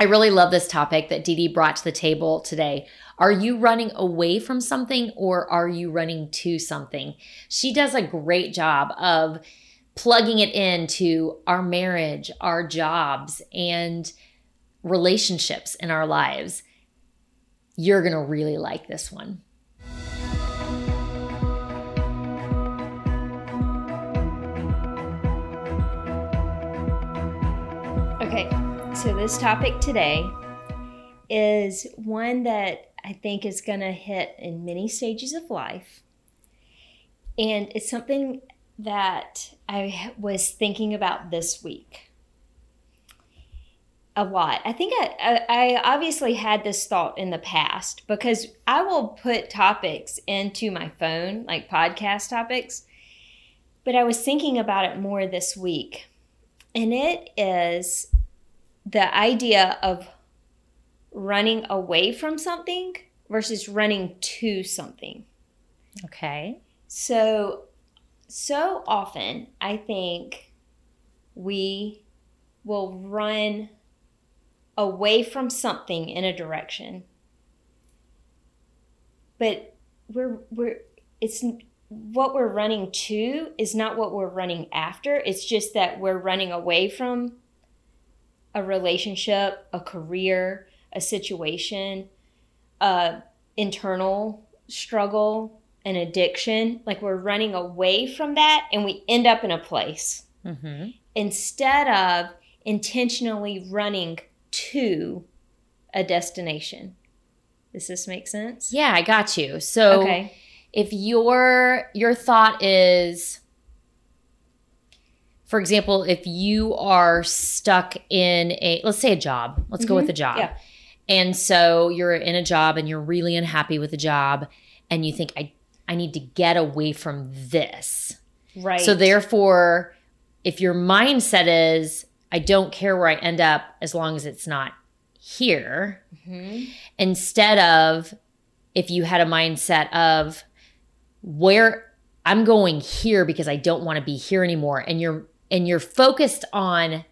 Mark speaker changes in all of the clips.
Speaker 1: I really love this topic that Dee Dee brought to the table today. Are you running away from something or are you running to something? She does a great job of plugging it into our marriage, our jobs, and relationships in our lives. You're going to really like this one.
Speaker 2: So this topic today is one that I think is going to hit in many stages of life. And it's something that I was thinking about this week a lot. I think I, I, obviously had this thought in the past because I will put topics into my phone, like podcast topics, but I was thinking about it more this week. And it is the idea of running away from something versus running to something.
Speaker 1: Okay.
Speaker 2: So, so often I think we will run away from something in a direction. But we're, we're, it's what we're running to is not what we're running after. It's just that we're running away from a relationship, a career, a situation, a internal struggle, an addiction. Like we're running away from that and we end up in a place mm-hmm. instead of intentionally running to a destination. Does this make sense?
Speaker 1: Yeah, I got you. So okay. if your your thought is for example, if you are stuck in a, let's say a job, let's mm-hmm. go with a job. Yeah. And so you're in a job and you're really unhappy with the job and you think, I, I need to get away from this.
Speaker 2: Right.
Speaker 1: So therefore, if your mindset is, I don't care where I end up as long as it's not here, mm-hmm. instead of if you had a mindset of where I'm going here because I don't want to be here anymore, and you're and you're focused on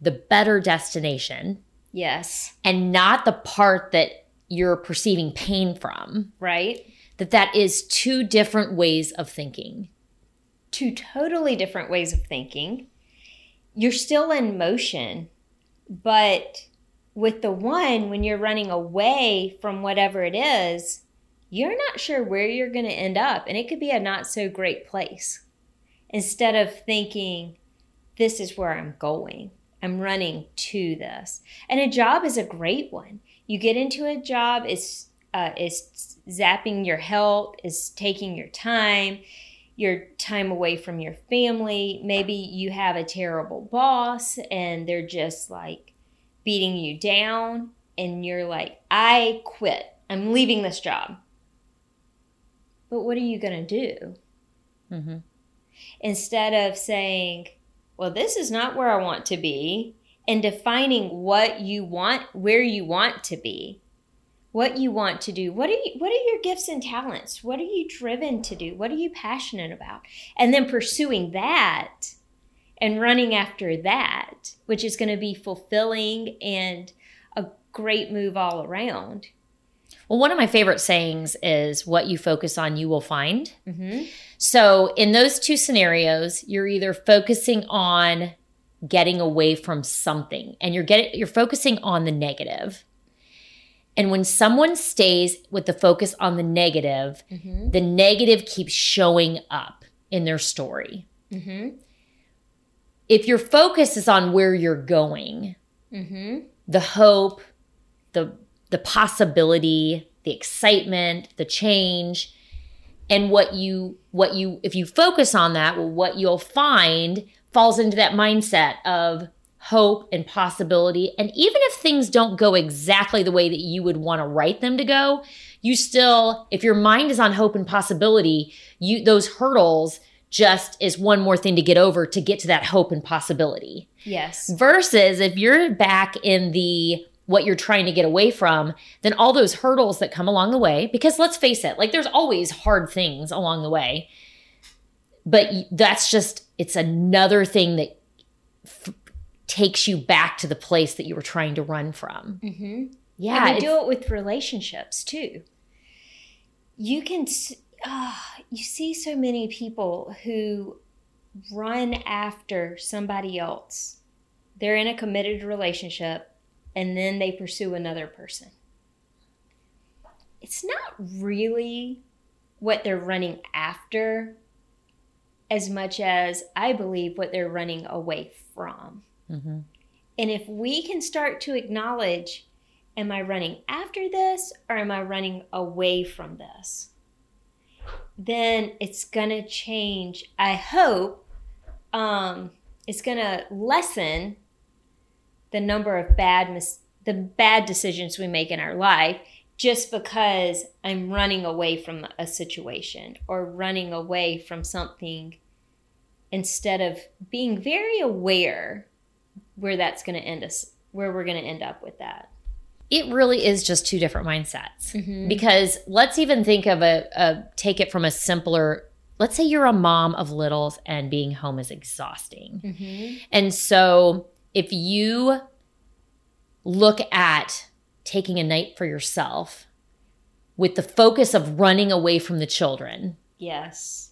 Speaker 1: the better destination.
Speaker 2: Yes.
Speaker 1: And not the part that you're perceiving pain from.
Speaker 2: Right.
Speaker 1: That that is two different ways of thinking.
Speaker 2: Two totally different ways of thinking. You're still in motion, but with the one, when you're running away from whatever it is, you're not sure where you're going to end up. And it could be a not so great place. Instead of thinking, this is where I'm going. I'm running to this. And a job is a great one. You get into a job, it's uh, is zapping your health, is taking your time, your time away from your family. Maybe you have a terrible boss and they're just like beating you down, and you're like, I quit. I'm leaving this job. But what are you going to do? Mm-hmm. Instead of saying, well, this is not where I want to be, and defining what you want, where you want to be, what you want to do. What are you, what are your gifts and talents? What are you driven to do? What are you passionate about? And then pursuing that and running after that, which is going to be fulfilling and a great move all around.
Speaker 1: Well, one of my favorite sayings is what you focus on, you will find. Mm-hmm. So, in those two scenarios, you're either focusing on getting away from something and you're getting you're focusing on the negative. And when someone stays with the focus on the negative, mm-hmm. the negative keeps showing up in their story. Mm-hmm. If your focus is on where you're going, mm-hmm. the hope, the the possibility, the excitement, the change, and what you what you if you focus on that, well, what you'll find falls into that mindset of hope and possibility. And even if things don't go exactly the way that you would want to write them to go, you still, if your mind is on hope and possibility, you those hurdles just is one more thing to get over to get to that hope and possibility.
Speaker 2: Yes.
Speaker 1: Versus if you're back in the what you're trying to get away from, then all those hurdles that come along the way, because let's face it, like there's always hard things along the way. But that's just, it's another thing that f- takes you back to the place that you were trying to run from.
Speaker 2: Mm-hmm.
Speaker 1: Yeah.
Speaker 2: and we do it with relationships too. You can, ah, you see so many people who run after somebody else. They're in a committed relationship and then they pursue another person. It's not really what they're running after as much as I believe what they're running away from.
Speaker 1: Mhm.
Speaker 2: And if we can start to acknowledge, am I running after this or am I running away from this? Then it's going to change. I hope um, it's going to lessen the number of bad mis- the bad decisions we make in our life just because I'm running away from a situation or running away from something instead of being very aware where that's going to end us where we're going to end up with that
Speaker 1: it really is just two different mindsets.
Speaker 2: Mhm.
Speaker 1: Because let's even think of a, a take it from a simpler let's say you're a mom of littles and being home is exhausting.
Speaker 2: mm-hmm.
Speaker 1: And so if you look at taking a night for yourself with the focus of running away from the children,
Speaker 2: yes.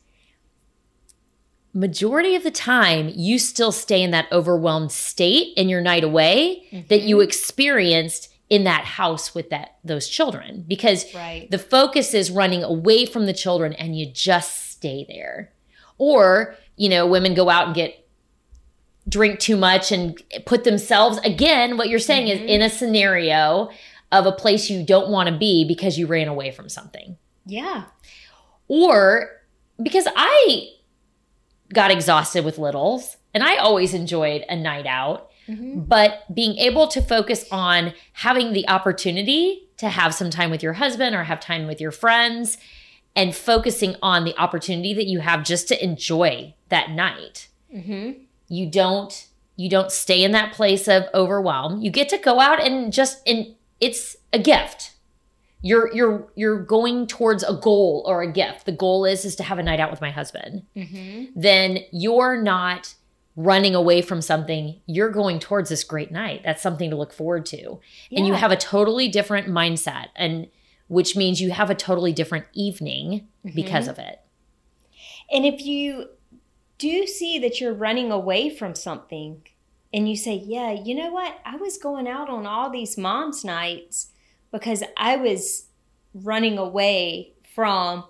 Speaker 1: majority of the time you still stay in that overwhelmed state in your night away that you mm-hmm. experienced in that house with that those children. Because
Speaker 2: right.
Speaker 1: the focus is running away from the children and you just stay there. Or you know women go out and get drink too much and put themselves again what you're saying is in a scenario of a place you don't want to be because you ran away from something
Speaker 2: yeah
Speaker 1: or because I got exhausted with littles and I always enjoyed a night out,
Speaker 2: mm-hmm.
Speaker 1: but being able to focus on having the opportunity to have some time with your husband or have time with your friends and focusing on the opportunity that you have just to enjoy that night.
Speaker 2: Mm-hmm.
Speaker 1: You don't you don't stay in that place of overwhelm. You get to go out and just and it's a gift. You're you're you're going towards a goal or a gift. The goal is is to have a night out with my husband.
Speaker 2: Mm-hmm.
Speaker 1: then you're not running away from something. You're going towards this great night. That's something to look forward to. And you have a totally different mindset and which means you have a totally different evening because of it.
Speaker 2: And if you do you see that you're running away from something and you say, Yeah, you know what? I was going out on all these mom's nights because I was running away from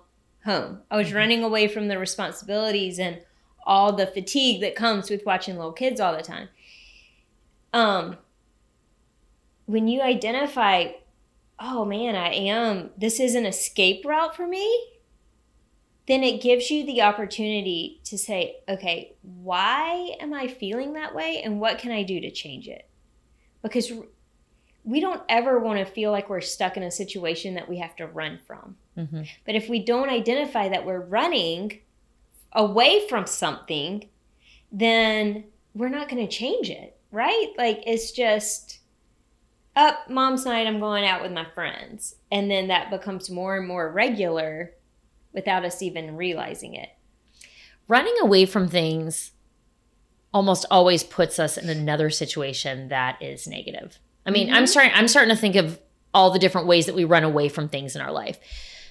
Speaker 2: home. I was running away from the responsibilities and all the fatigue that comes with watching little kids all the time. Um, when you identify, oh man, I am, this is an escape route for me, then it gives you the opportunity to say, okay, why am I feeling that way and what can I do to change it? Because we don't ever want to feel like we're stuck in a situation that we have to run from.
Speaker 1: Mhm.
Speaker 2: But if we don't identify that we're running away from something, then we're not going to change it, right? Like it's just up mom's night I'm going out with my friends and then that becomes more and more regular without us even realizing it.
Speaker 1: running away from things almost always puts us in another situation that is negative. I mean, I'm mm-hmm. starting I'm starting to think of all the different ways that we run away from things in our life.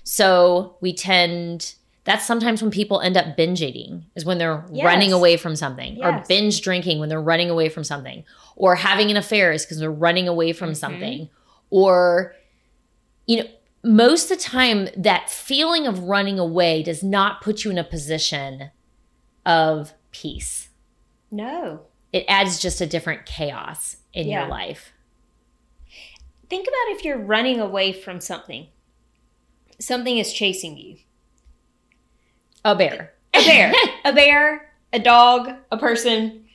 Speaker 1: So, we tend that's sometimes when people end up binge eating is when they're
Speaker 2: Yes.
Speaker 1: running away from something or binge drinking when they're running away from something or having an affair is because they're running away from mm-hmm. something or you know most of the time that feeling of running away does not put you in a position of peace
Speaker 2: No.
Speaker 1: it adds just a different chaos in
Speaker 2: Yeah.
Speaker 1: your life
Speaker 2: Think about if you're running away from something. Something is chasing you.
Speaker 1: a bear
Speaker 2: A bear, a bear, a dog, a person,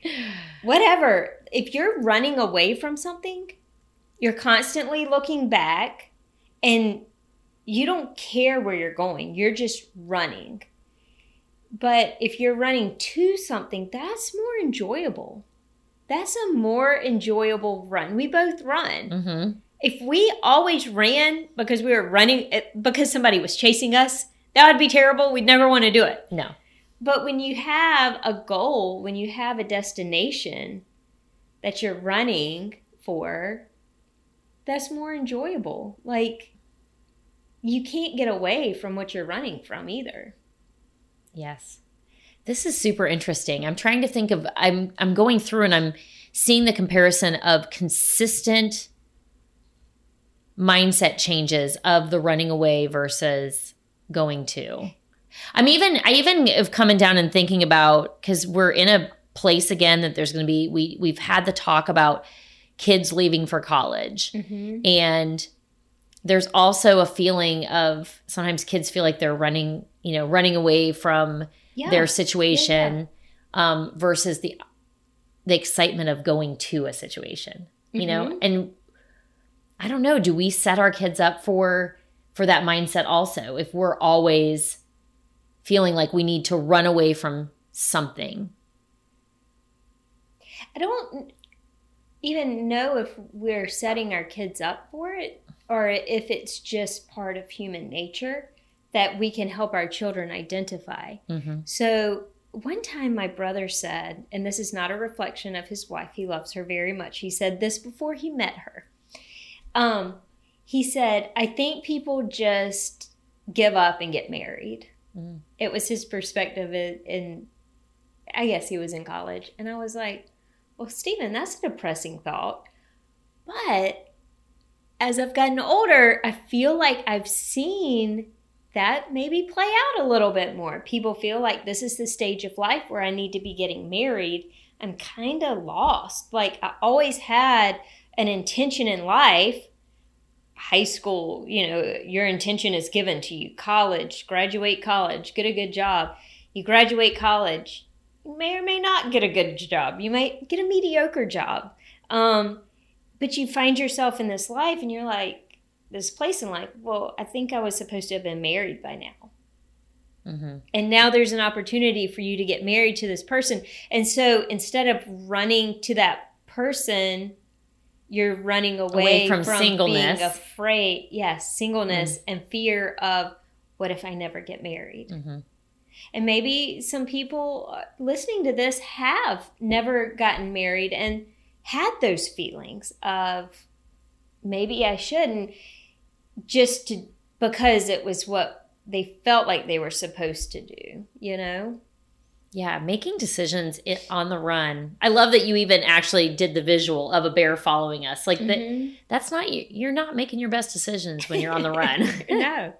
Speaker 2: whatever. If you're running away from something, you're constantly looking back and you don't care where you're going. You're just running. But if you're running to something, that's more enjoyable. That's a more enjoyable run. We both run.
Speaker 1: hmm
Speaker 2: If we always ran because we were running, eh, because somebody was chasing us, that would be terrible. We'd never want to do it.
Speaker 1: no
Speaker 2: But when you have a goal, when you have a destination, that you're running for that's more enjoyable. Like you can't get away from what you're running from either.
Speaker 1: Yes. This is super interesting. I'm trying to think of I'm I'm going through and I'm seeing the comparison of consistent mindset changes of the running away versus going to. I'm even I even have coming down and thinking about because we're in a place again that there's going to be we we've had the talk about kids leaving for college mm-hmm. and there's also a feeling of sometimes kids feel like they're running you know running away from yeah. their situation yeah. um, versus the the excitement of going to a situation you mm-hmm. know and i don't know do we set our kids up for for that mindset also if we're always feeling like we need to run away from something
Speaker 2: i don't even know if we're setting our kids up for it or if it's just part of human nature that we can help our children identify. Mm-hmm. So, one time my brother said, and this is not a reflection of his wife, he loves her very much. He said this before he met her. Um, he said, I think people just give up and get married. Mm. It was his perspective in, in, I guess he was in college. And I was like, well, Stephen, that's a depressing thought. But as I've gotten older, I feel like I've seen that maybe play out a little bit more. People feel like this is the stage of life where I need to be getting married. I'm kind of lost. Like I always had an intention in life. High school, you know, your intention is given to you. College, graduate college, get a good job. You graduate college, you may or may not get a good job. You might get a mediocre job. Um, but you find yourself in this life and you're like, this place in life, well, I think I was supposed to have been married by now. Mm-hmm. And now there's an opportunity for you to get married to this person. And so instead of running to that person, you're running away, away from, from, singleness. being afraid. Yes, singleness mm-hmm. and fear of what if I never get married? Mm-hmm. And maybe some people uh, listening to this have never gotten married and had those feelings of maybe I shouldn't just to, because it was what they felt like they were supposed to do, you know?
Speaker 1: Yeah, making decisions on the run. I love that you even actually did the visual of a bear following us. Like mm-hmm. that that's not you you're not making your best decisions when you're on the run.
Speaker 2: no.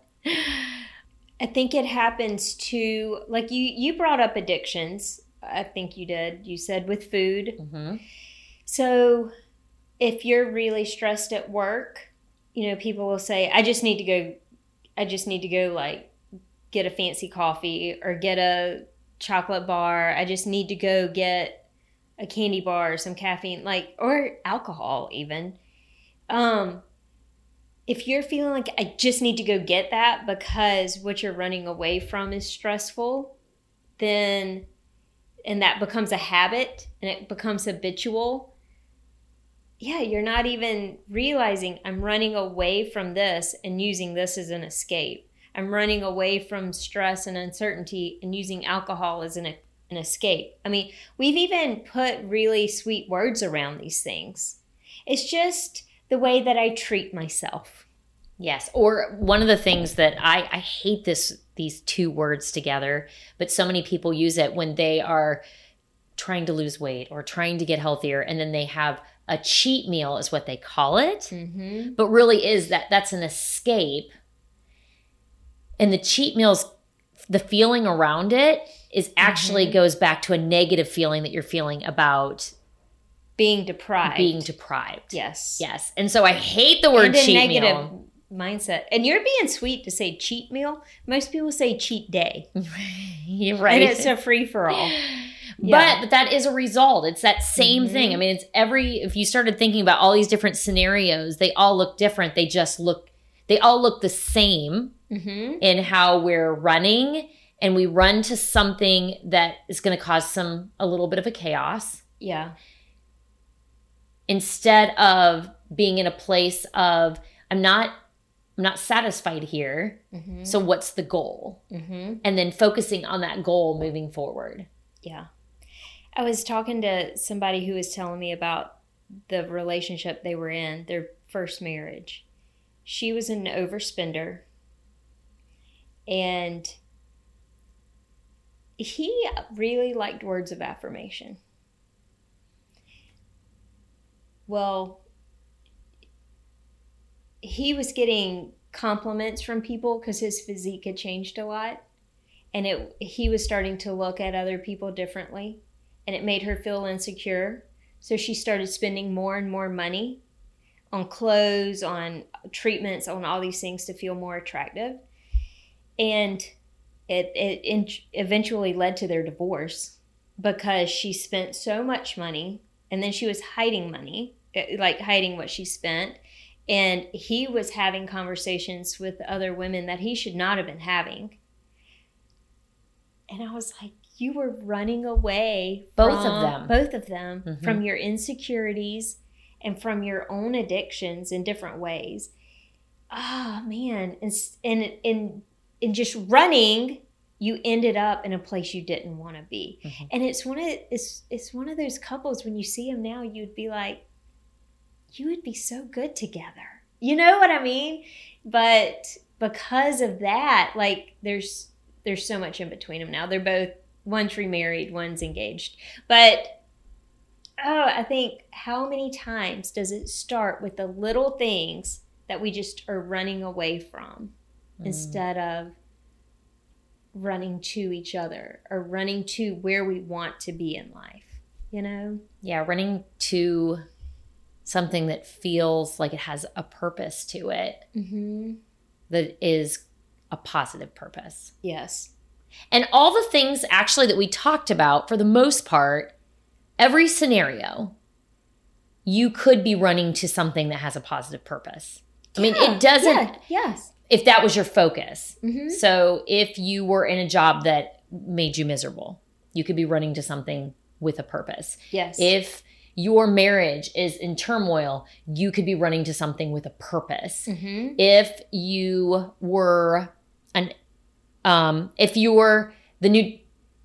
Speaker 2: I think it happens to like you you brought up addictions. I think you did. You said with food. Mm-hmm. So if you're really stressed at work, you know, people will say, "I just need to go. I just need to go like get a fancy coffee or get a chocolate bar. I just need to go get a candy bar or some caffeine, like or alcohol even." Um, if you're feeling like I just need to go get that because what you're running away from is stressful, then and that becomes a habit and it becomes habitual. Yeah, you're not even realizing I'm running away from this and using this as an escape. I'm running away from stress and uncertainty and using alcohol as an, an escape. I mean, we've even put really sweet words around these things. It's just the way that I treat myself.
Speaker 1: Yes. Or one of the things that I, I hate this these two words together, but so many people use it when they are trying to lose weight or trying to get healthier and then they have a cheat meal is what they call it mm-hmm. but really is that that's an escape and the cheat meals the feeling around it is actually mm-hmm. goes back to a negative feeling that you're feeling about
Speaker 2: being deprived.
Speaker 1: Being deprived.
Speaker 2: Yes.
Speaker 1: Yes. And so I hate the word cheat negative meal.
Speaker 2: mindset. And you're being sweet to say cheat meal. Most people say cheat day.
Speaker 1: you're right.
Speaker 2: And it's a free for all.
Speaker 1: Yeah. But, but that is a result. It's that same mm-hmm. thing. I mean, it's every if you started thinking about all these different scenarios, they all look different. They just look they all look the same mm-hmm. in how we're running and we run to something that is going to cause some a little bit of a chaos.
Speaker 2: Yeah
Speaker 1: instead of being in a place of i'm not i'm not satisfied here mm-hmm. so what's the goal mm-hmm. and then focusing on that goal moving forward
Speaker 2: yeah I was talking to somebody who was telling me about the relationship they were in, their first marriage. She was an overspender. And he really liked words of affirmation. Well, he was getting compliments from people because his physique had changed a lot and it he was starting to look at other people differently and it made her feel insecure. So she started spending more and more money on clothes on treatments on all these things to feel more attractive. And it, it eventually led to their divorce because she spent so much money and then she was hiding money eh, like hiding what she spent. And he was having conversations with other women that he should not have been having. And I was like, you were running away
Speaker 1: both
Speaker 2: from,
Speaker 1: of them
Speaker 2: both of them mm-hmm. from your insecurities and from your own addictions in different ways oh man and and and, and just running you ended up in a place you didn't want to be mm-hmm. and it's one of it's it's one of those couples when you see them now you'd be like you would be so good together. You know what I mean? But because of that, like there's there's so much in between them now. They're both one's remarried, one's engaged. But oh, I think how many times does it start with the little things that we just are running away from mm. instead of running to each other or running to where we want to be in life, you know?
Speaker 1: Yeah, running to something that feels like it has a purpose to it mm-hmm. that is a positive purpose.
Speaker 2: Yes.
Speaker 1: And all the things actually that we talked about, for the most part, every scenario, you could be running to something that has a positive purpose. I mean, it doesn't. Yeah,
Speaker 2: yes.
Speaker 1: If that was your focus. Mm-hmm. So if you were in a job that made you miserable, you could be running to something with a purpose.
Speaker 2: Yes.
Speaker 1: If your marriage is in turmoil, you could be running to something with a purpose. Mm-hmm. If you were an, um, if you're the new,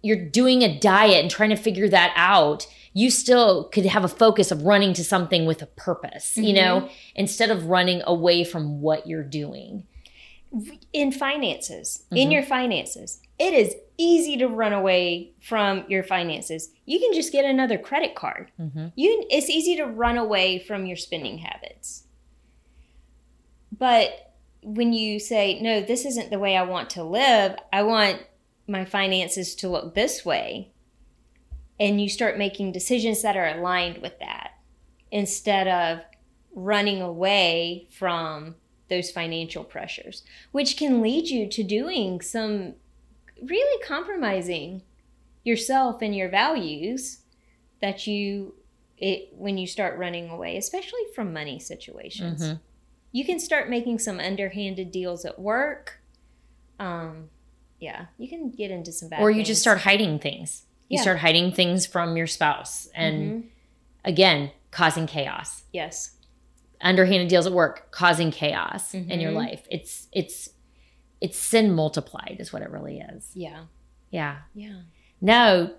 Speaker 1: you're doing a diet and trying to figure that out, you still could have a focus of running to something with a purpose, mm-hmm. you know, instead of running away from what you're doing.
Speaker 2: In finances, mm-hmm. in your finances, it is easy to run away from your finances. You can just get another credit card. Mm-hmm. You it's easy to run away from your spending habits. But when you say, "No, this isn't the way I want to live. I want my finances to look this way." And you start making decisions that are aligned with that instead of running away from those financial pressures, which can lead you to doing some really compromising yourself and your values that you it when you start running away especially from money situations mm-hmm. You can start making some underhanded deals at work um yeah you can get into some bad
Speaker 1: or you things. just start hiding things you yeah. start hiding things from your spouse and mm-hmm. again causing chaos
Speaker 2: yes
Speaker 1: underhanded deals at work causing chaos mm-hmm. in your mm-hmm. life it's it's it's sin multiplied is what it really is.
Speaker 2: Yeah.
Speaker 1: Yeah.
Speaker 2: Yeah.
Speaker 1: No,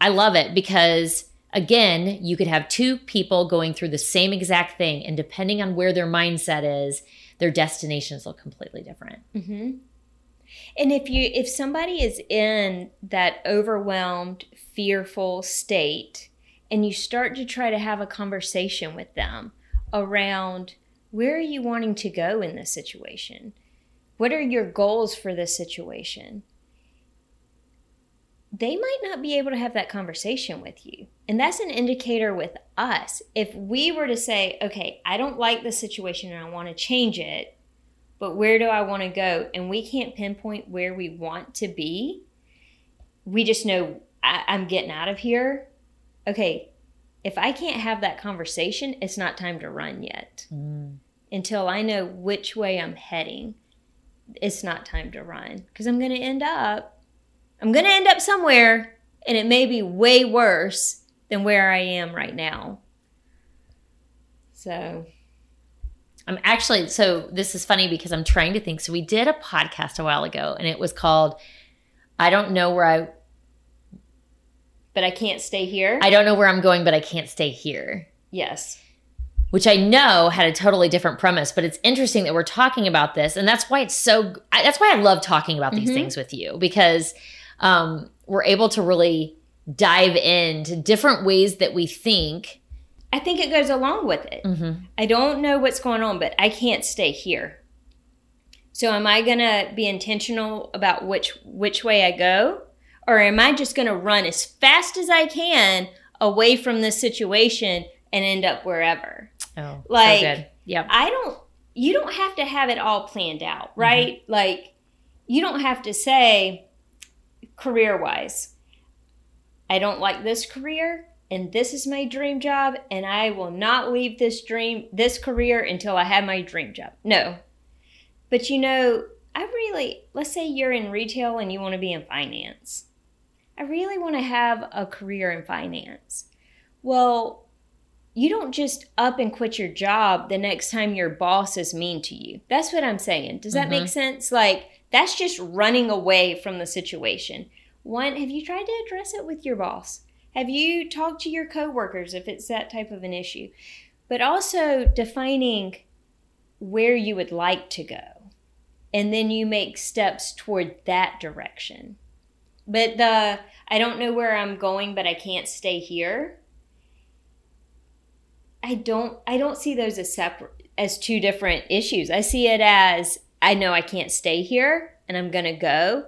Speaker 1: I love it because again, you could have two people going through the same exact thing, and depending on where their mindset is, their destinations look completely different.
Speaker 2: Mm-hmm. And if you if somebody is in that overwhelmed, fearful state, and you start to try to have a conversation with them around where are you wanting to go in this situation? What are your goals for this situation? They might not be able to have that conversation with you. And that's an indicator with us. If we were to say, okay, I don't like the situation and I want to change it, but where do I want to go? And we can't pinpoint where we want to be. We just know I- am getting out of here. Okay, if I can't have that conversation, it's not time to run yet mm. until I know which way I'm heading it's not time to run because I'm going to end up, I'm going to end up somewhere and it may be way worse than where I am right now. So
Speaker 1: I'm actually, so this is funny because I'm trying to think. So we did a podcast a while ago and it was called, I don't know where I,
Speaker 2: but I can't stay here.
Speaker 1: I don't know where I'm going, but I can't stay here.
Speaker 2: yes.
Speaker 1: Which I know had a totally different premise, but it's interesting that we're talking about this, and that's why it's so. I- That's why I love talking about these
Speaker 2: Mhm.
Speaker 1: things with you because um, we're able to really dive into different ways that we think.
Speaker 2: I think it goes along with it.
Speaker 1: Mm-hmm.
Speaker 2: I don't know what's going on, but I can't stay here. So am I going to be intentional about which which way I go or am I just going to run as fast as I can away from this situation and end up wherever?
Speaker 1: Oh,
Speaker 2: Like-
Speaker 1: so. Yep.
Speaker 2: I don't you don't have to have it all planned out, right? Like you don't have to say career-wise I don't like this career and this is my dream job and I will not leave this dream this career until I have my dream job. No. But you know, I really let's say you're in retail and you want to be in finance. I really want to have a career in finance. Well, you don't just up and quit your job the next time your boss is mean to you. That's what I'm saying. Does that mm-hmm. make sense? Like, that's just running away from the situation. One, have you tried to address it with your boss? Have you talked to your coworkers if it's that type of an issue? But also defining where you would like to go. And then you make steps toward that direction. But the I don't know where I'm going, but I can't stay here. I don't I don't see those as separate as two different issues. I see it as I know I can't stay here and I'm going to go.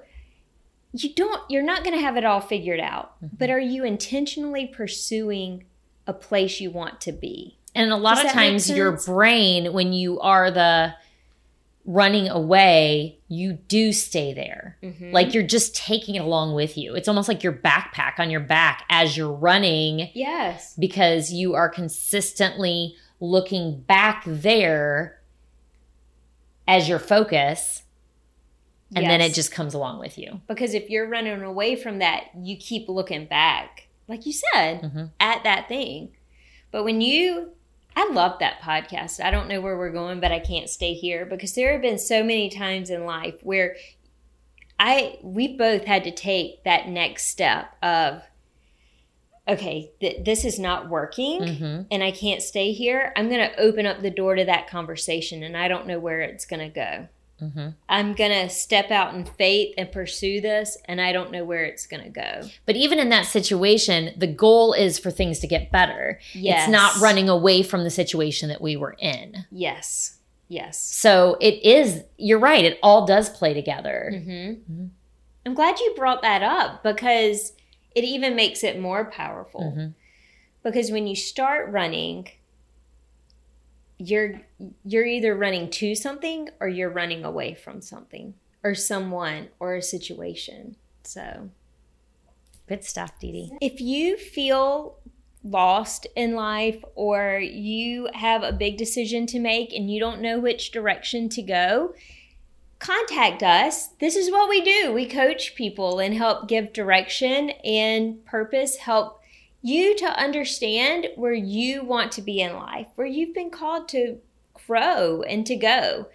Speaker 2: You don't you're not going to have it all figured out. But are you intentionally pursuing a place you want to be?
Speaker 1: And a lot
Speaker 2: Does
Speaker 1: of times, your brain, when you are the running away, you do stay there.
Speaker 2: Mm-hmm.
Speaker 1: Like you're just taking it along with you. It's almost like your backpack on your back as you're running
Speaker 2: Yes.
Speaker 1: because you are consistently looking back there as your focus. And then it just comes along with you.
Speaker 2: because if you're running away from that, you keep looking back, like you said,
Speaker 1: Mhm.
Speaker 2: at that thing. But when you, I love that podcast. I don't know where we're going, but I can't stay here because there have been so many times in life where I, we both had to take that next step of, okay, th- this is not working.
Speaker 1: hmm
Speaker 2: And I can't stay here. I'm going to open up the door to that conversation, and I don't know where it's going to go.
Speaker 1: Hmm
Speaker 2: I'm going to step out in faith and pursue this, and I don't know where it's going to go.
Speaker 1: But even in that situation, the goal is for things to get better.
Speaker 2: Yes.
Speaker 1: It's not running away from the situation that we were in.
Speaker 2: Yes. Yes.
Speaker 1: So it is, you're right, it all does play together.
Speaker 2: Mm-hmm.
Speaker 1: Mhm.
Speaker 2: I'm glad you brought that up because it even makes it more powerful.
Speaker 1: Mhm.
Speaker 2: Because when you start running, you're you're either running to something or you're running away from something or someone or a situation. So
Speaker 1: Good stuff, Dee Dee.
Speaker 2: If you feel lost in life or you have a big decision to make and you don't know which direction to go, contact us. This is what we do. We coach people and help give direction and purpose, help you to understand where you want to be in life, where you've been called to grow and to go.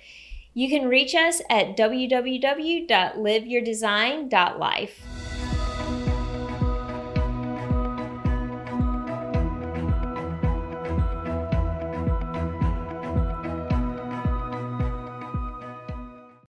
Speaker 2: You can reach us at www.liveyourdesign.life.